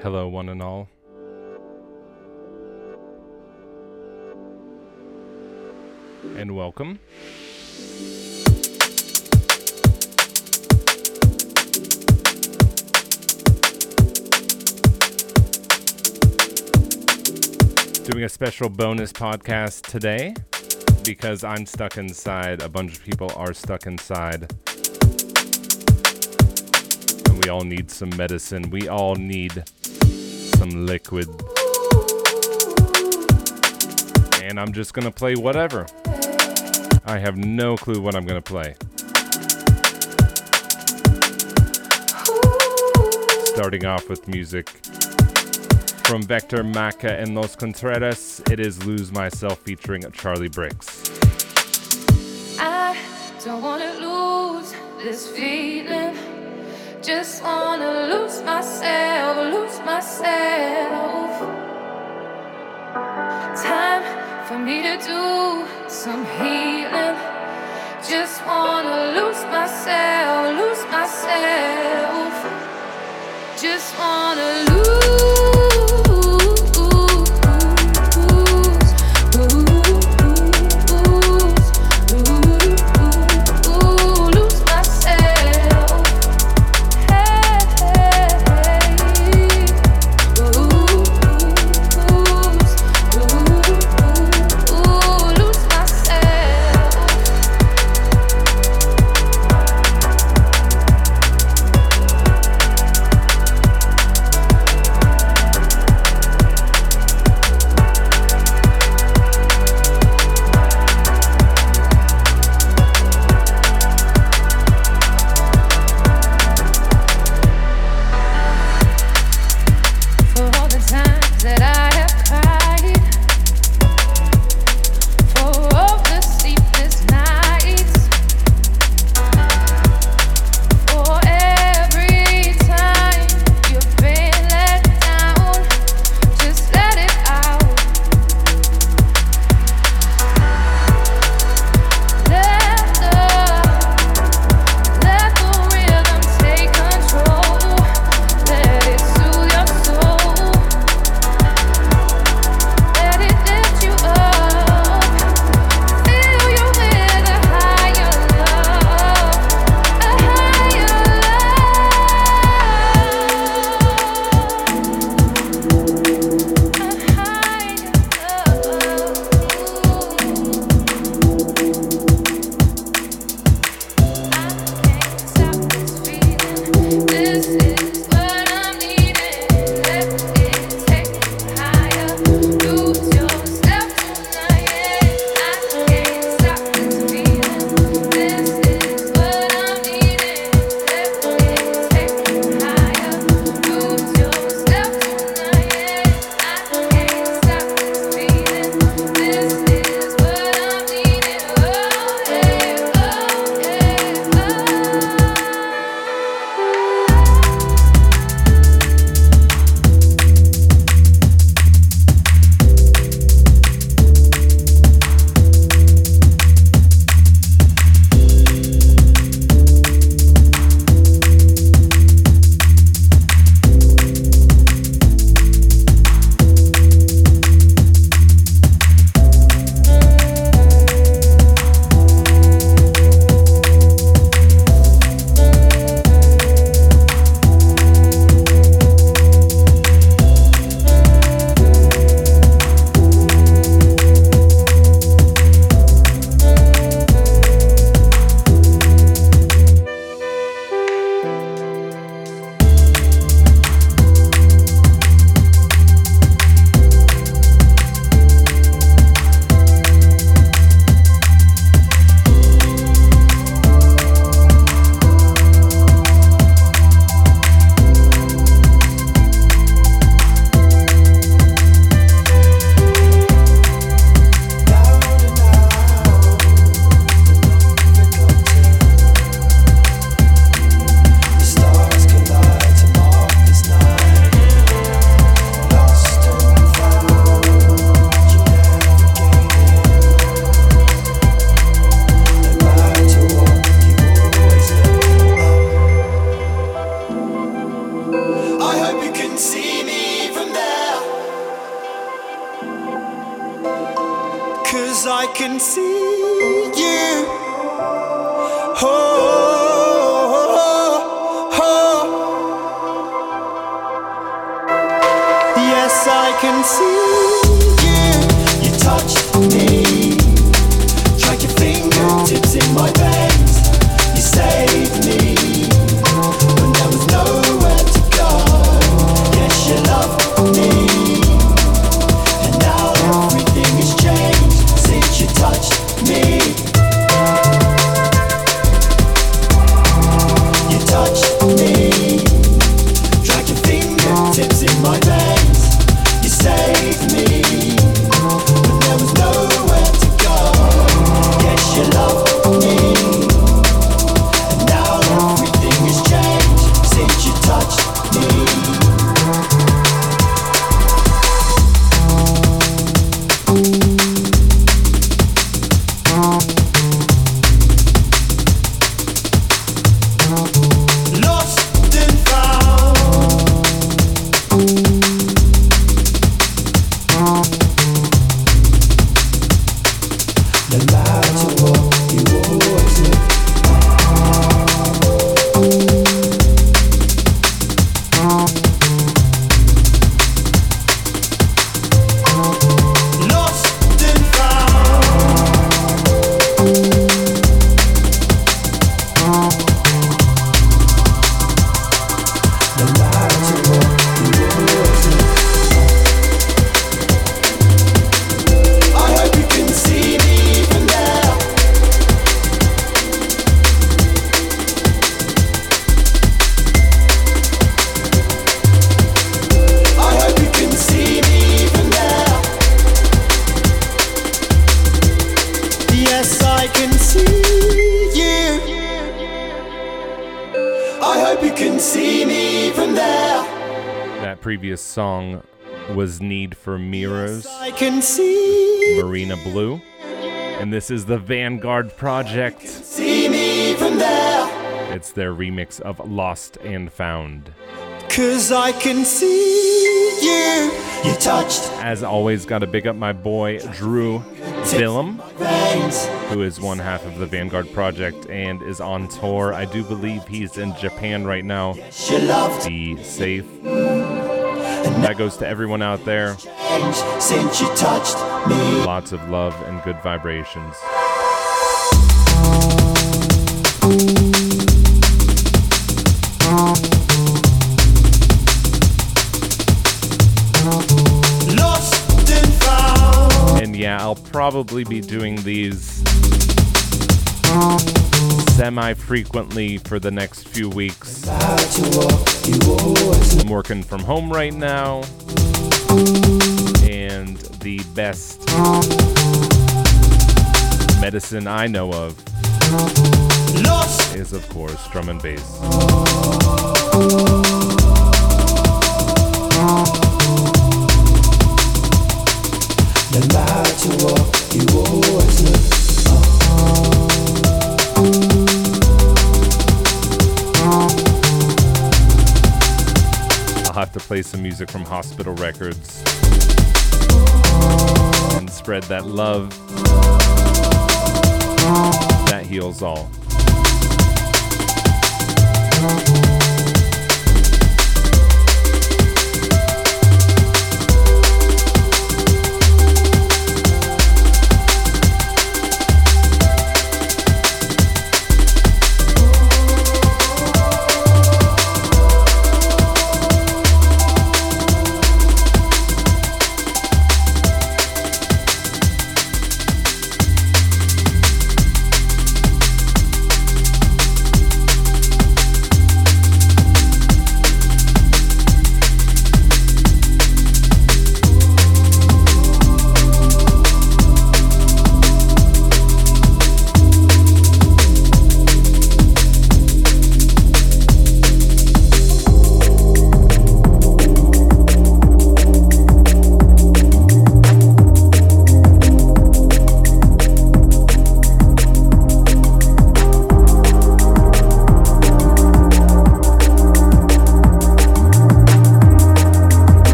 Hello, one and all. And welcome. Doing a special bonus podcast today because I'm stuck inside. A bunch of people are stuck inside. And we all need some medicine. We all need some liquid. And I'm just gonna play whatever. I have no clue what I'm gonna play. Starting off with music from Vector Maca and Los Contreras, it is Lose Myself featuring Charlie Bricks. I don't wanna lose this feeling. Just wanna lose myself, lose myself. Time for me to do some healing. Just wanna lose myself, lose myself. Just wanna lose. That previous song was Need for Mirrors, I can see Marina Blue. And this is the Vanguard Project. see me from there. It's their remix of Lost and Found. Cause I can see you. You touched As always, gotta big up my boy Drew Billum, who is one half of the Vanguard Project and is on tour. I do believe he's in Japan right now. Be safe. That goes to everyone out there. since you touched me. Lots of love and good vibrations. Lost and found. And yeah, I'll probably be doing these semi frequently for the next few weeks. I'm working from home right now. And the best medicine I know of is, of course, drum and bass. what you always do. Have to play some music from Hospital Records and spread that love that heals all.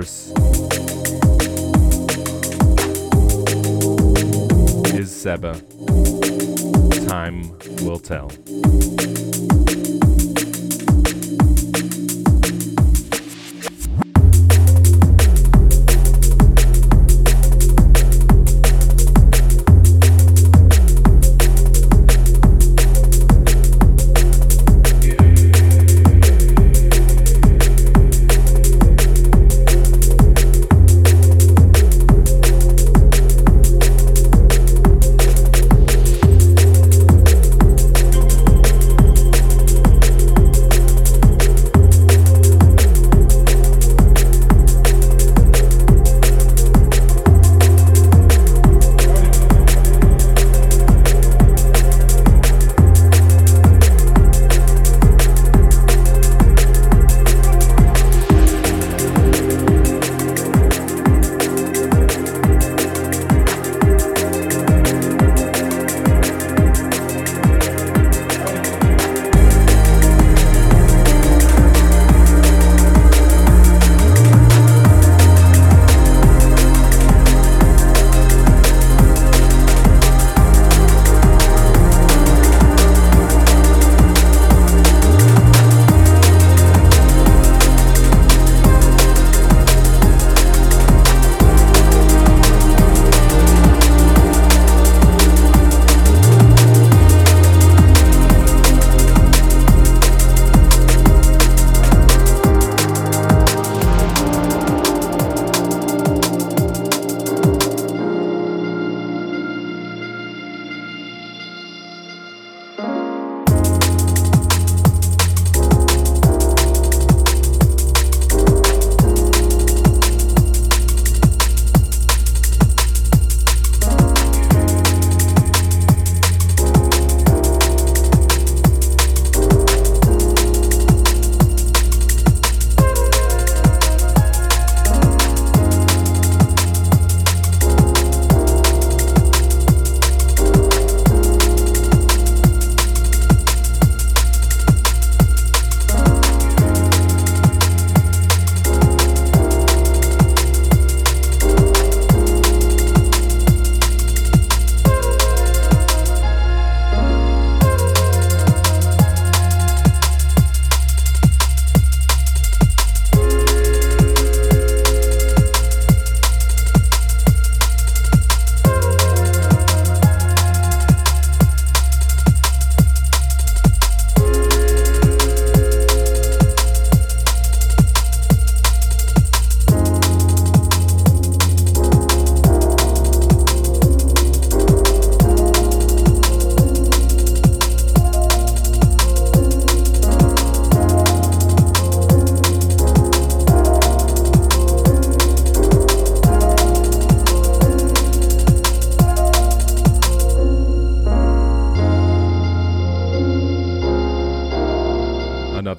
Is Seba. Time will tell.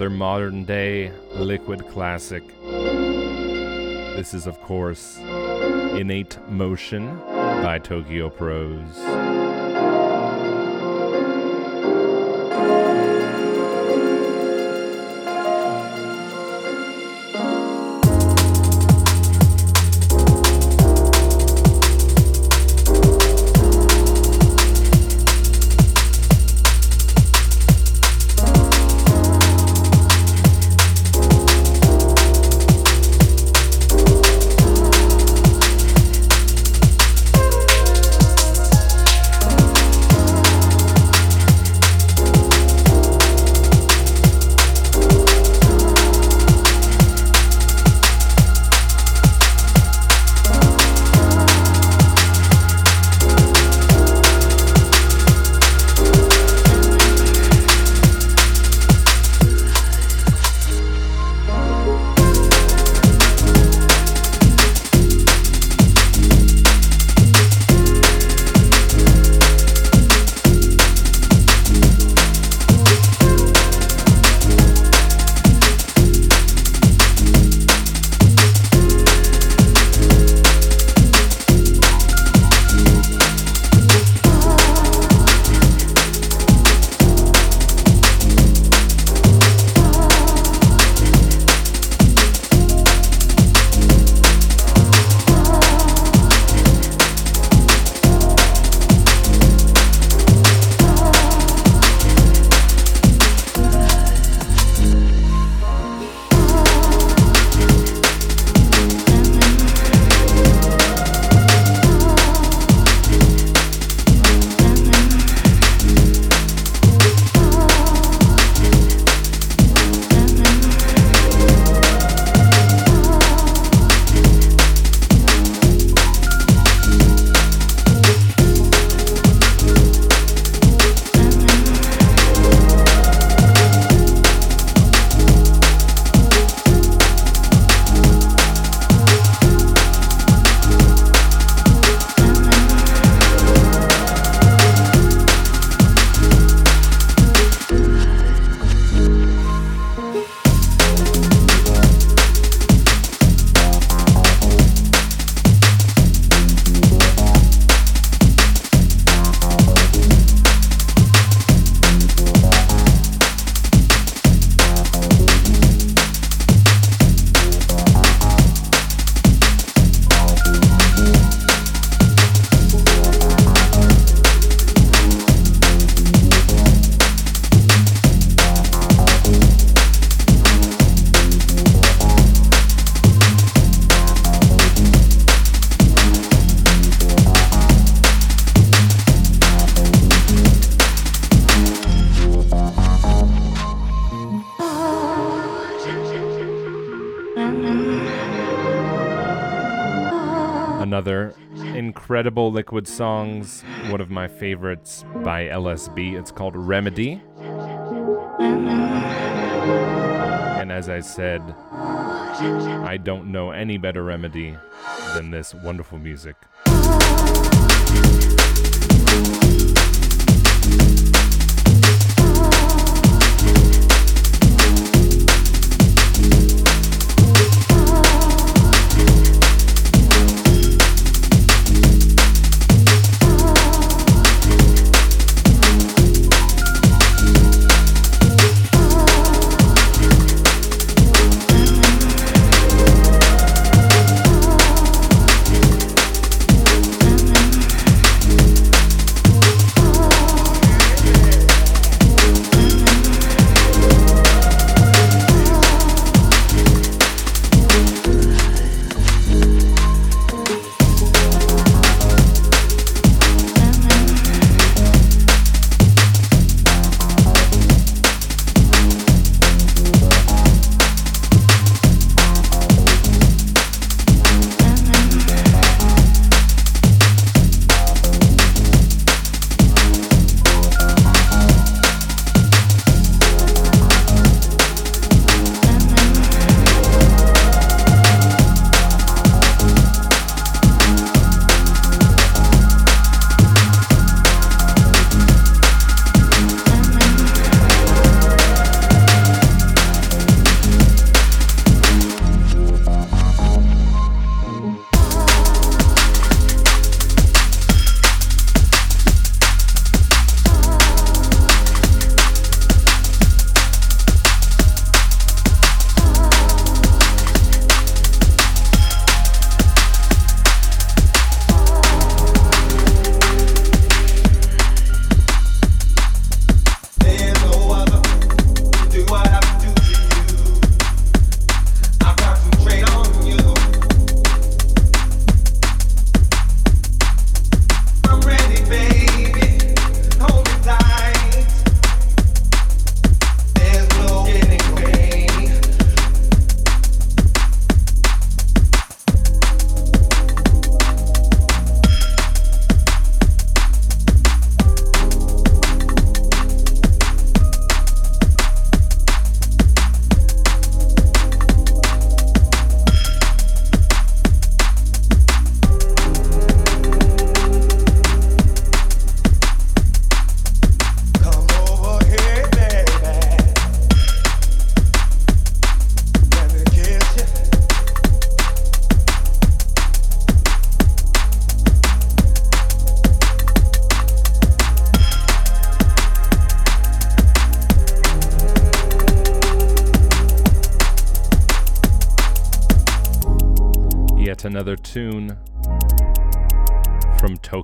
Modern day liquid classic. This is, of course, Innate Motion by Tokyo Prose. Songs, one of my favorites by LSB. It's called Remedy. And as I said, I don't know any better remedy than this wonderful music.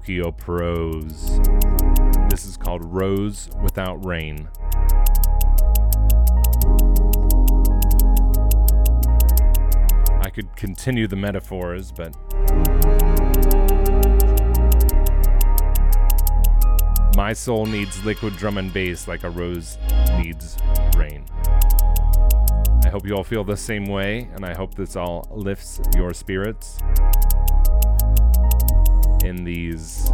Prose. This is called Rose Without Rain. I could continue the metaphors, but my soul needs liquid drum and bass like a rose needs rain. I hope you all feel the same way, and I hope this all lifts your spirits in these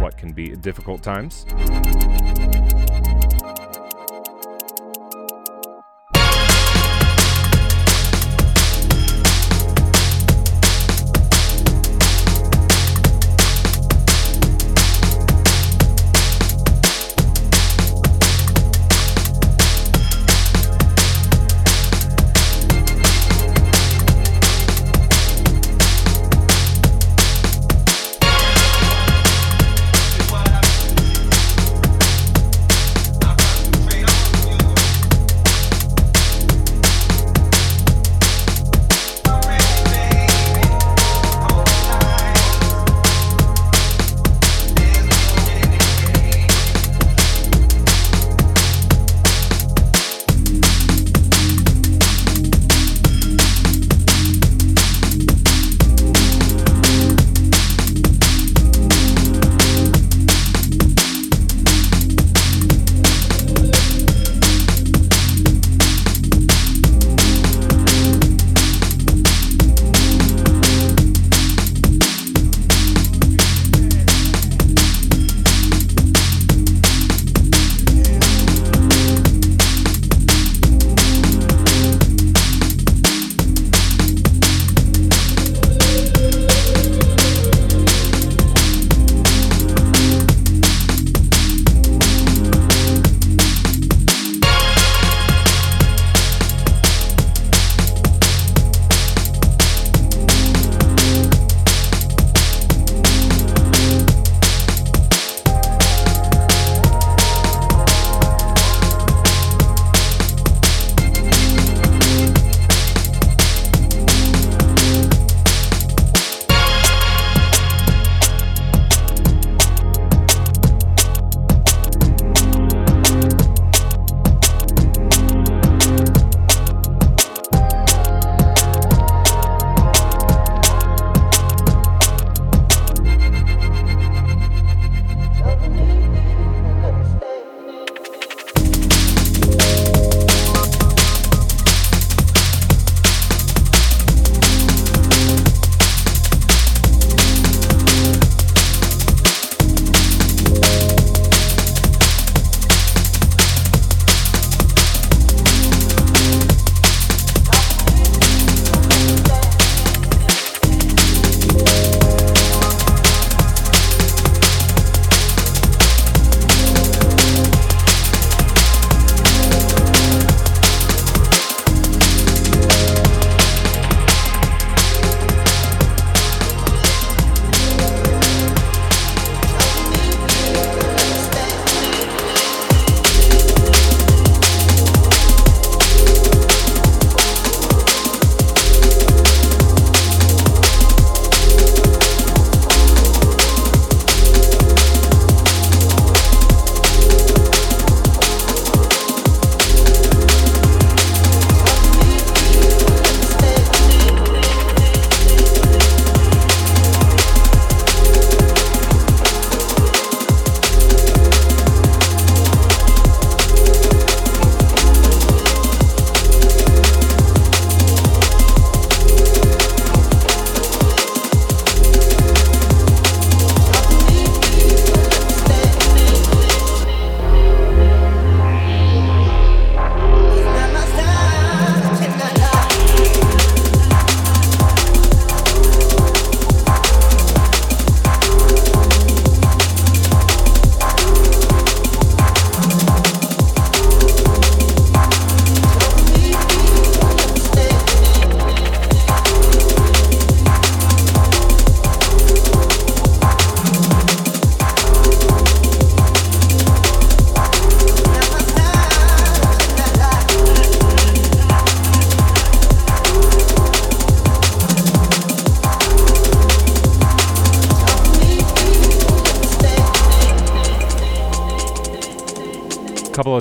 what can be difficult times.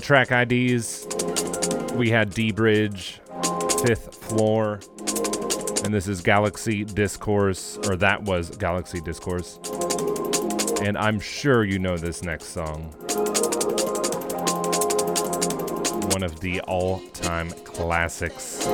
Track IDs. We had dBridge, Fifth Floor, and this is Galaxy Discourse, or that was Galaxy Discourse. And I'm sure you know this next song. One of the all time classics.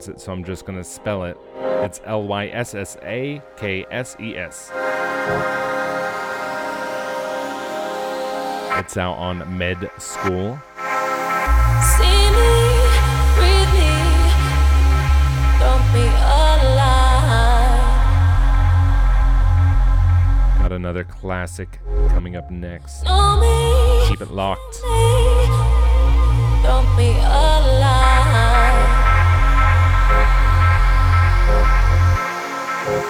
Pronounce it, so I'm just going to spell it. It's L Y S S A K S E S. It's out on Med School. Got another classic coming up next. Keep it locked. Another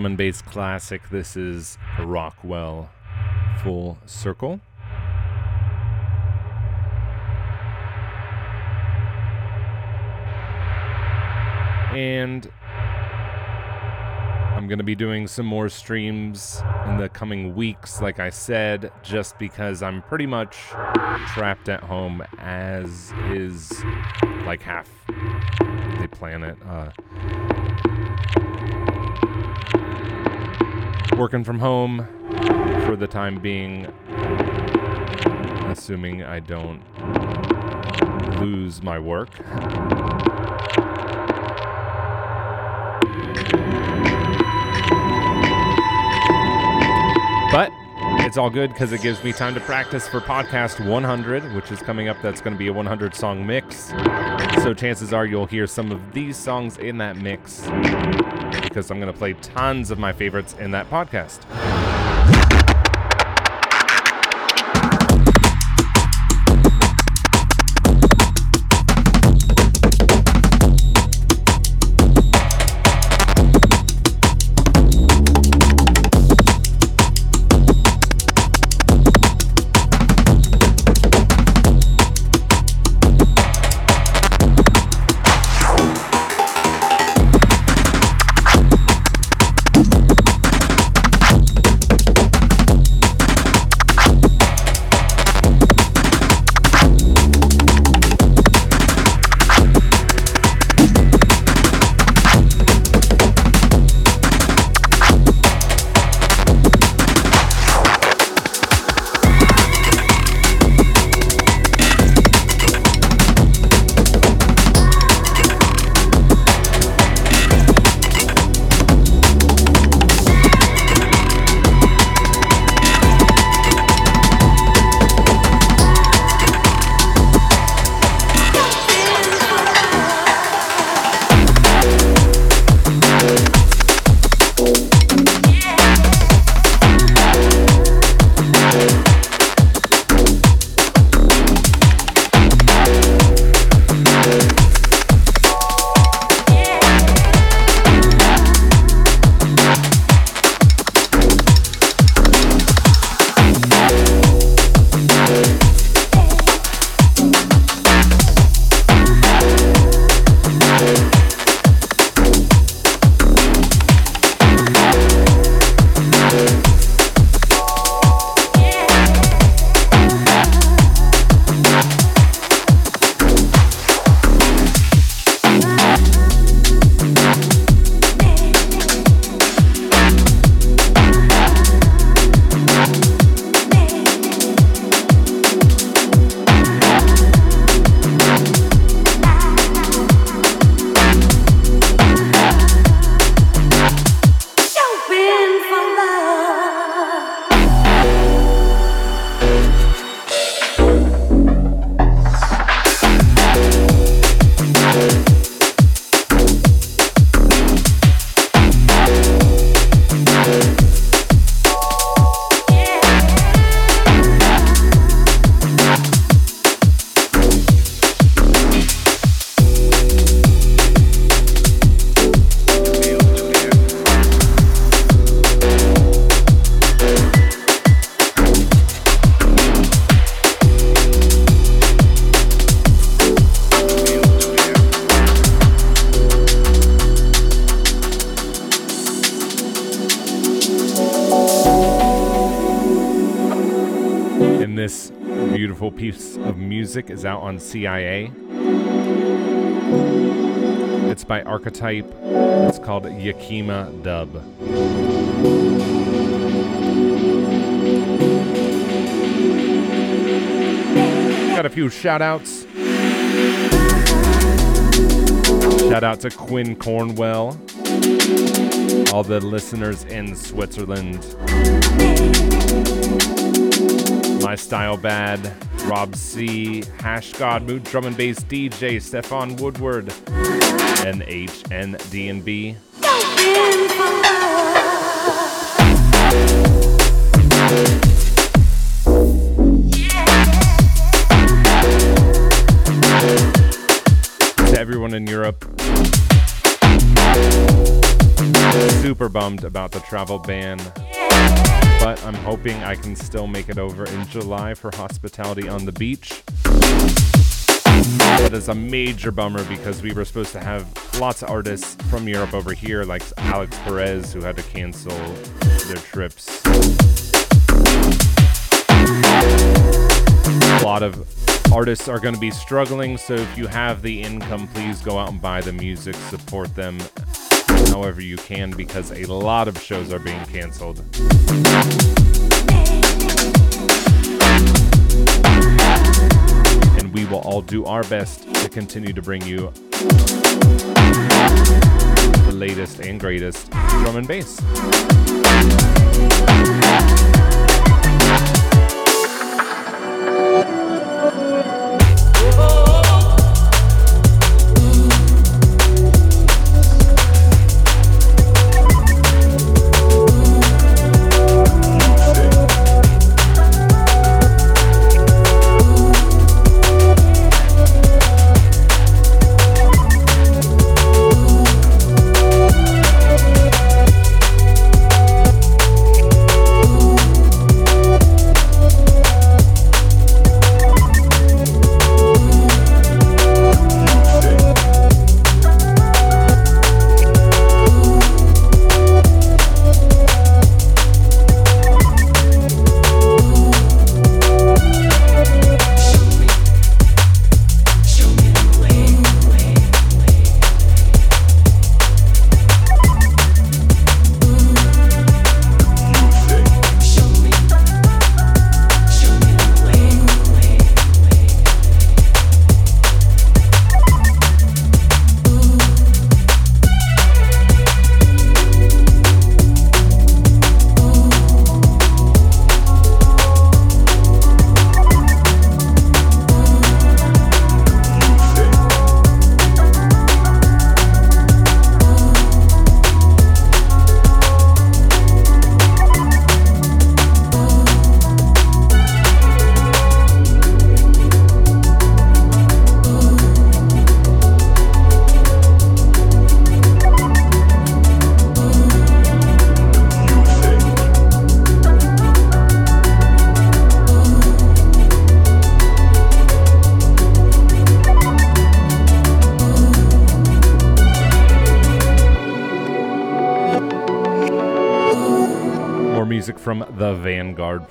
drum and bass classic. This is Rockwell Full Circle. And I'm going to be doing some more streams in the coming weeks, like I said, just because I'm pretty much trapped at home, as is like half the planet. Uh, working from home for the time being, assuming I don't lose my work. It's all good because it gives me time to practice for podcast 100, which is coming up. That's going to be a 100 song mix. So chances are you'll hear some of these songs in that mix because I'm going to play tons of my favorites in that podcast. Music is out on CIA. It's by Archetype. It's called Yakima Dub. Got a few shout outs. Shout out to Quinn Cornwell, all the listeners in Switzerland. My Style Bad, Rob C, Hash God, Mood Drum and Bass DJ, Stefan Woodward, NHN and b. To everyone in Europe, super bummed about the travel ban but I'm hoping I can still make it over in July for hospitality on the beach. That is a major bummer because we were supposed to have lots of artists from Europe over here, like Alix Perez, who had to cancel their trips. A lot of artists are going to be struggling, so if you have the income, please go out and buy the music, support them however you can because a lot of shows are being canceled. And we will all do our best to continue to bring you the latest and greatest drum and bass.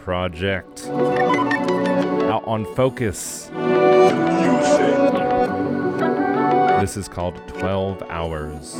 Project. Out on Focus. This is called 12 Hours.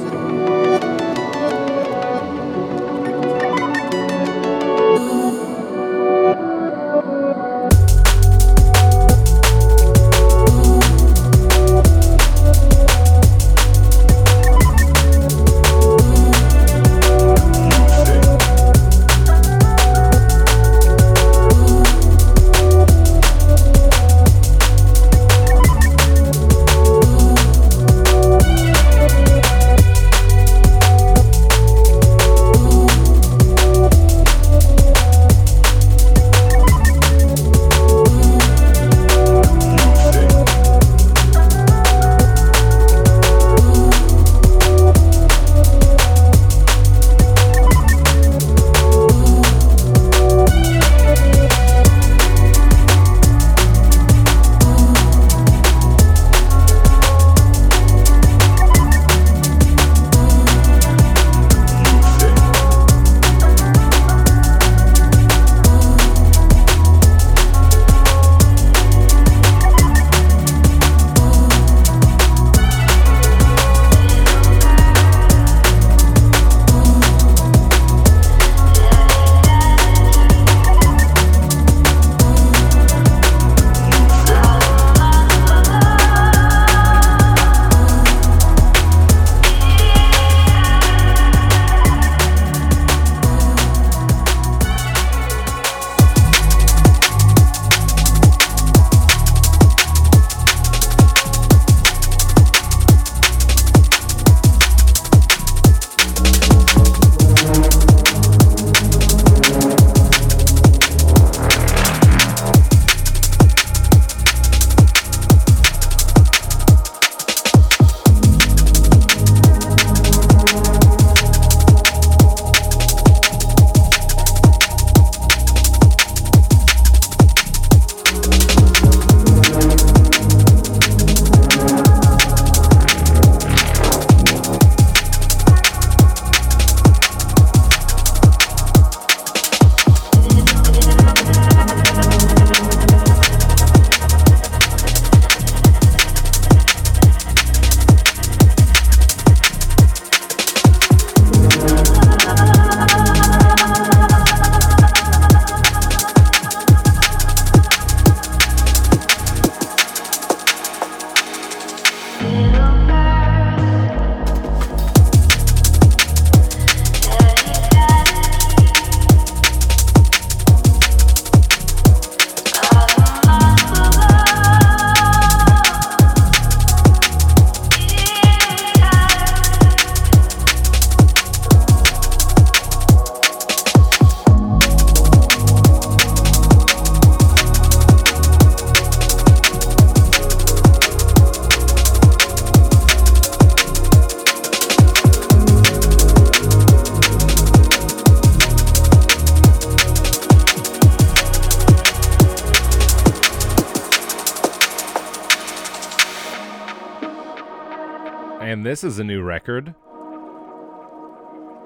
This is a new record.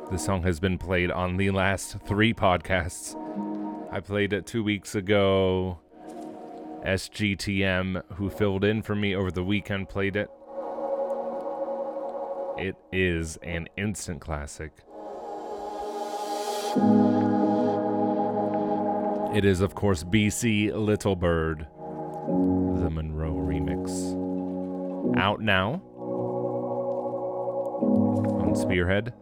The song has been played on the last three podcasts. I played it two weeks ago. SGTM, who filled in for me over the weekend, played it. It is an instant classic. It is, of course, BCee Little Bird, the Monrroe remix. Out now Spearhead.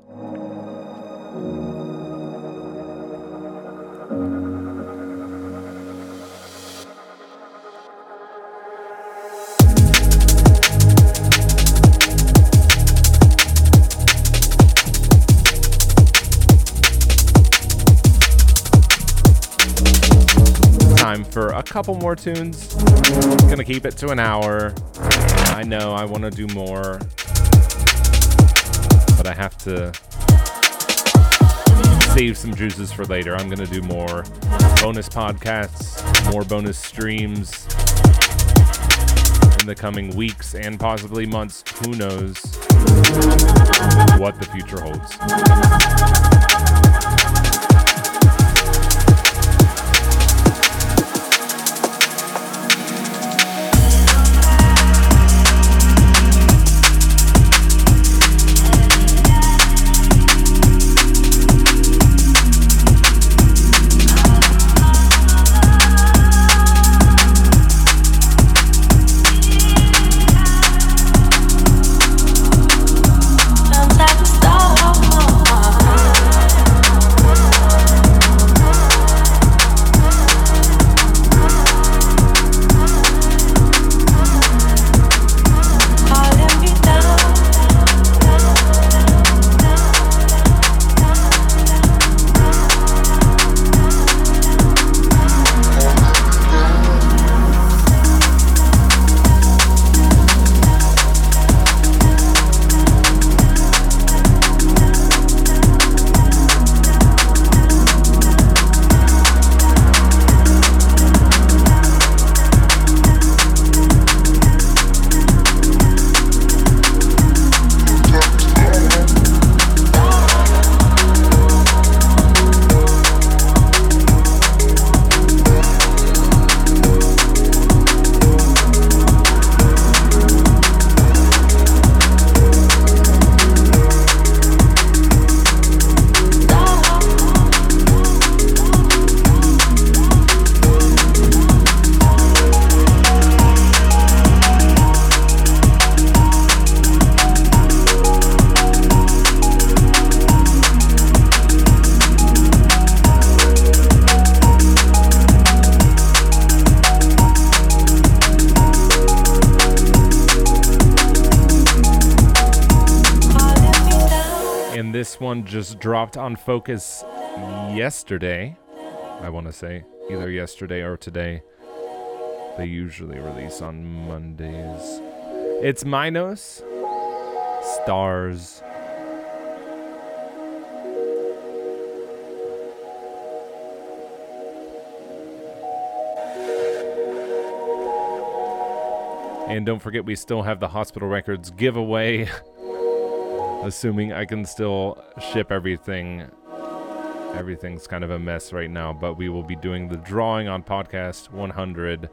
Time for a couple more tunes. Gonna keep it to an hour. I know I want to do more, but I have to save some juices for later. I'm gonna do more bonus podcasts, more bonus streams in the coming weeks and possibly months. Who knows what the future holds? Just dropped on Focus yesterday. I want to say either yesterday or today. They usually release on Mondays. It's Minos Stars. And don't forget, we still have the Hospital Records giveaway. Assuming I can still ship everything. Everything's kind of a mess right now, but we will be doing the drawing on podcast 100.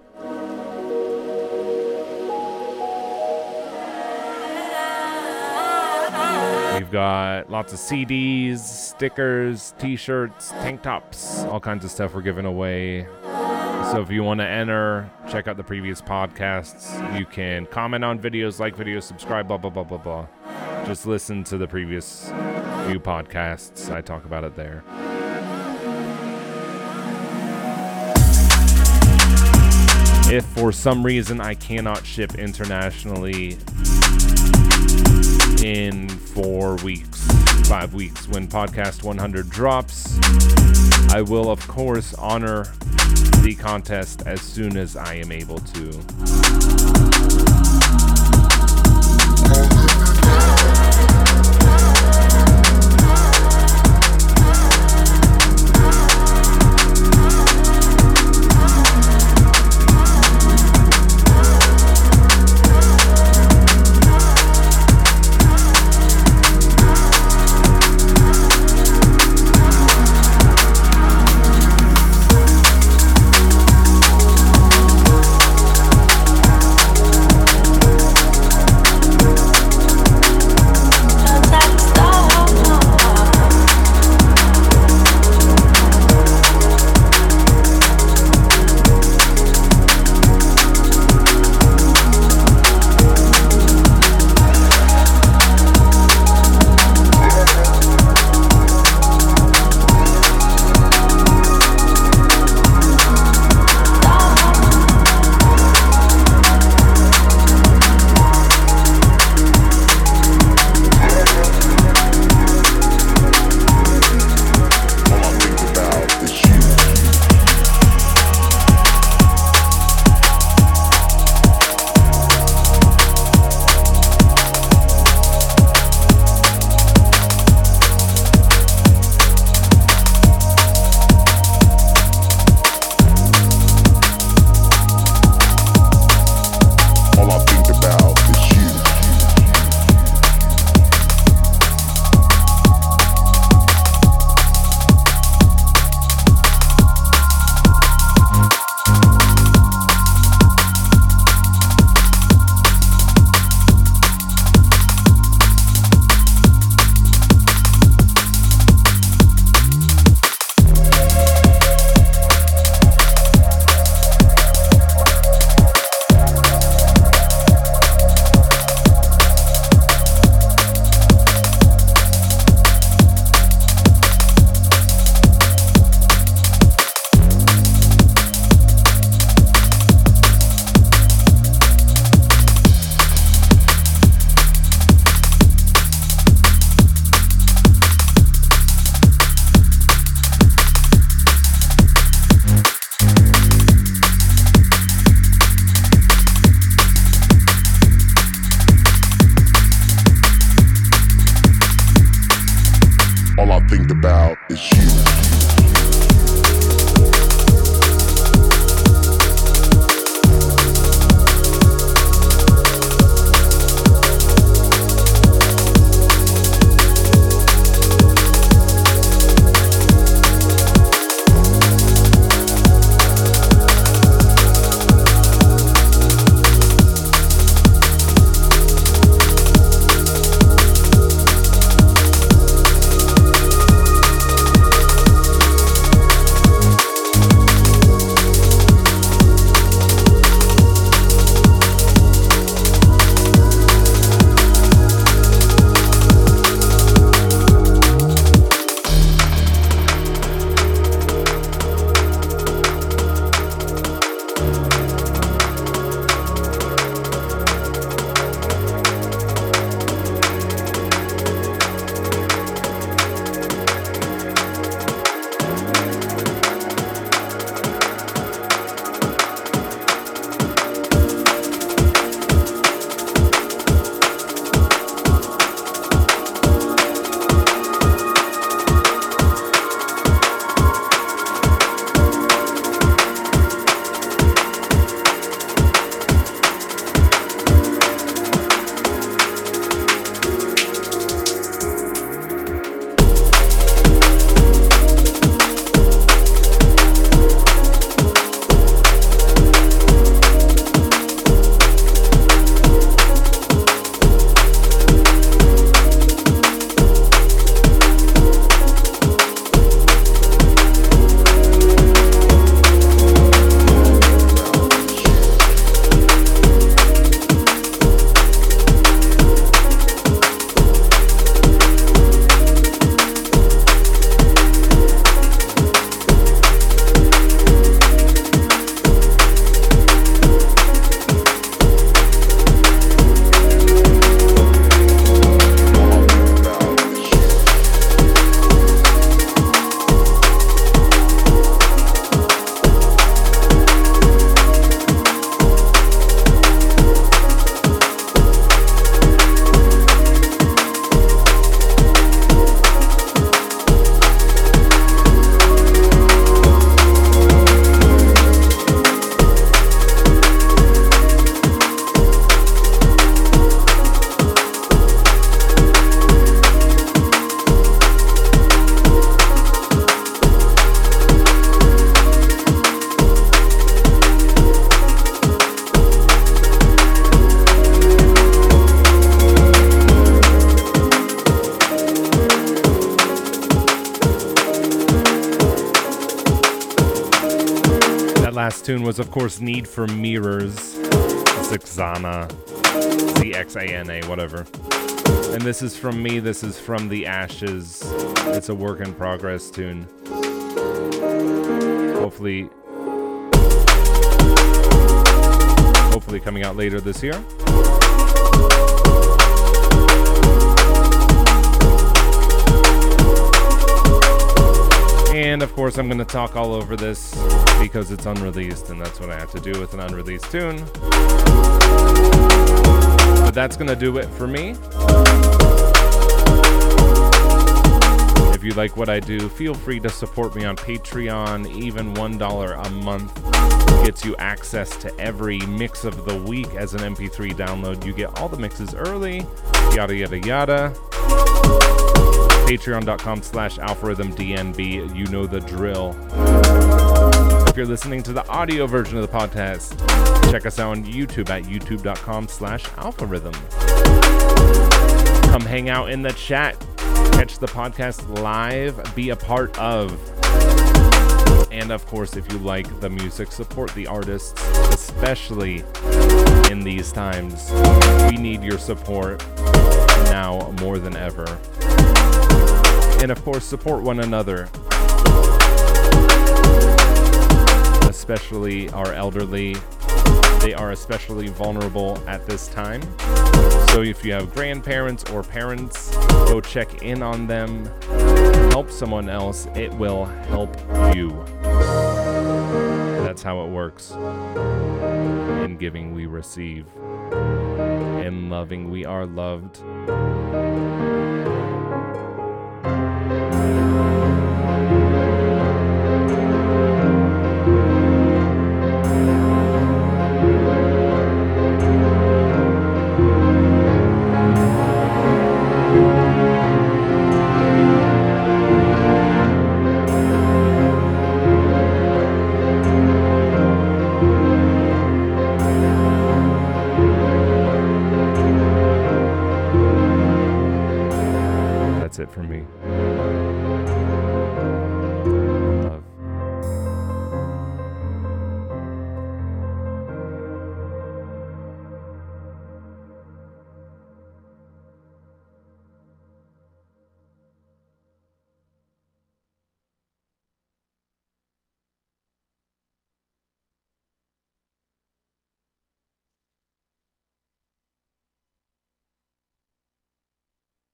We've got lots of CDs, stickers, t shirts, tank tops, all kinds of stuff we're giving away. So if you want to enter, check out the previous podcasts. You can comment on videos, like videos, subscribe, blah, blah, blah, blah, blah. Just listen to the previous few podcasts. I talk about it there. If for some reason I cannot ship internationally in four weeks, five weeks, when podcast 100 drops, I will, of course, honor the contest as soon as I am able to. Tune was, of course, Need for Mirrors, Zixana, Z X A N A, whatever. And this is from me, this is from The Ashes. It's a work in progress tune. Hopefully, hopefully coming out later this year. And of course, I'm going to talk all over this because it's unreleased, and that's what I have to do with an unreleased tune. But that's going to do it for me. If you like what I do, feel free to support me on Patreon. Even $1 a month gets you access to every mix of the week as an MP3 download. You get all the mixes early, yada, yada, yada patreon.com slash algorithmdnb you know the drill. If you're listening to the audio version of the podcast check us out on youtube at youtube.com slash algorithm come hang out in the chat. Catch the podcast live. Be a part of. And of course if you like the music support the artists especially in these times. We need your support now more than ever and of course support one another. Especially our elderly. They are especially vulnerable at this time. So if you have grandparents or parents go check in on them. Help someone else. It will help you. That's how it works. In giving we receive. In loving we are loved it me.